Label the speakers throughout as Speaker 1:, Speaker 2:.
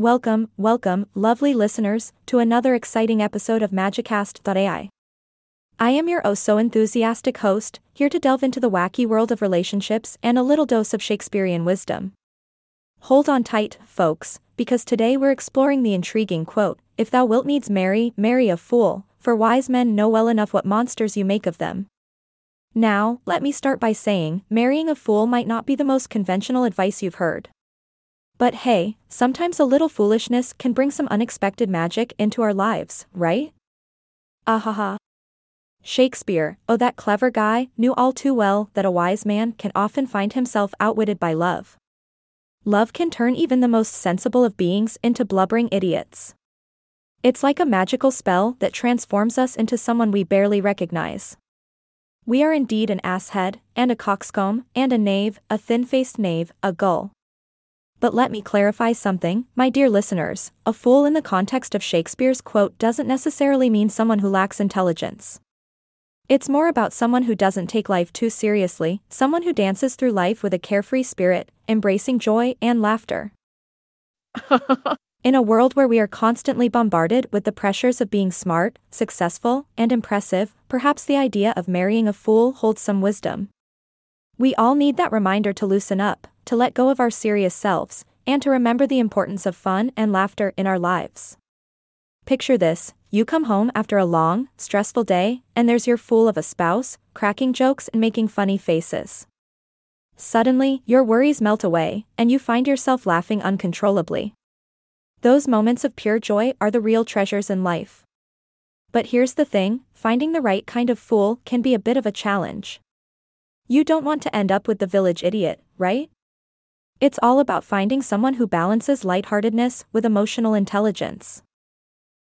Speaker 1: Welcome, welcome, lovely listeners, to another exciting episode of Magicast.ai. I am your oh so enthusiastic host, here to delve into the wacky world of relationships and a little dose of Shakespearean wisdom. Hold on tight, folks, because today we're exploring the intriguing quote If thou wilt needs marry, marry a fool, for wise men know well enough what monsters you make of them. Now, let me start by saying, marrying a fool might not be the most conventional advice you've heard. But hey, sometimes a little foolishness can bring some unexpected magic into our lives, right? Ahaha. Shakespeare, oh that clever guy, knew all too well that a wise man can often find himself outwitted by love. Love can turn even the most sensible of beings into blubbering idiots. It's like a magical spell that transforms us into someone we barely recognize. We are indeed an asshead, and a coxcomb, and a knave, a thin faced knave, a gull. But let me clarify something, my dear listeners a fool in the context of Shakespeare's quote doesn't necessarily mean someone who lacks intelligence. It's more about someone who doesn't take life too seriously, someone who dances through life with a carefree spirit, embracing joy and laughter. in a world where we are constantly bombarded with the pressures of being smart, successful, and impressive, perhaps the idea of marrying a fool holds some wisdom. We all need that reminder to loosen up, to let go of our serious selves, and to remember the importance of fun and laughter in our lives. Picture this you come home after a long, stressful day, and there's your fool of a spouse, cracking jokes and making funny faces. Suddenly, your worries melt away, and you find yourself laughing uncontrollably. Those moments of pure joy are the real treasures in life. But here's the thing finding the right kind of fool can be a bit of a challenge. You don't want to end up with the village idiot, right? It's all about finding someone who balances lightheartedness with emotional intelligence.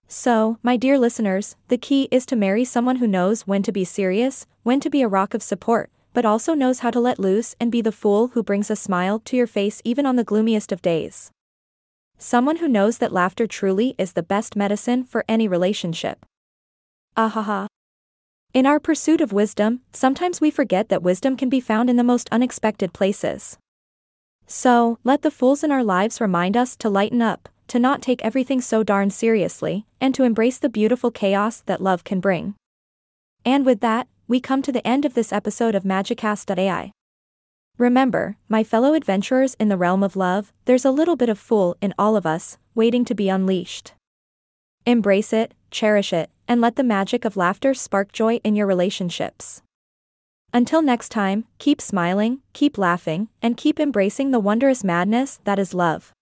Speaker 1: So, my dear listeners, the key is to marry someone who knows when to be serious, when to be a rock of support, but also knows how to let loose and be the fool who brings a smile to your face even on the gloomiest of days. Someone who knows that laughter truly is the best medicine for any relationship. Ahaha. In our pursuit of wisdom, sometimes we forget that wisdom can be found in the most unexpected places. So, let the fools in our lives remind us to lighten up, to not take everything so darn seriously, and to embrace the beautiful chaos that love can bring. And with that, we come to the end of this episode of Magicast.ai. Remember, my fellow adventurers in the realm of love, there's a little bit of fool in all of us, waiting to be unleashed. Embrace it, cherish it, and let the magic of laughter spark joy in your relationships. Until next time, keep smiling, keep laughing, and keep embracing the wondrous madness that is love.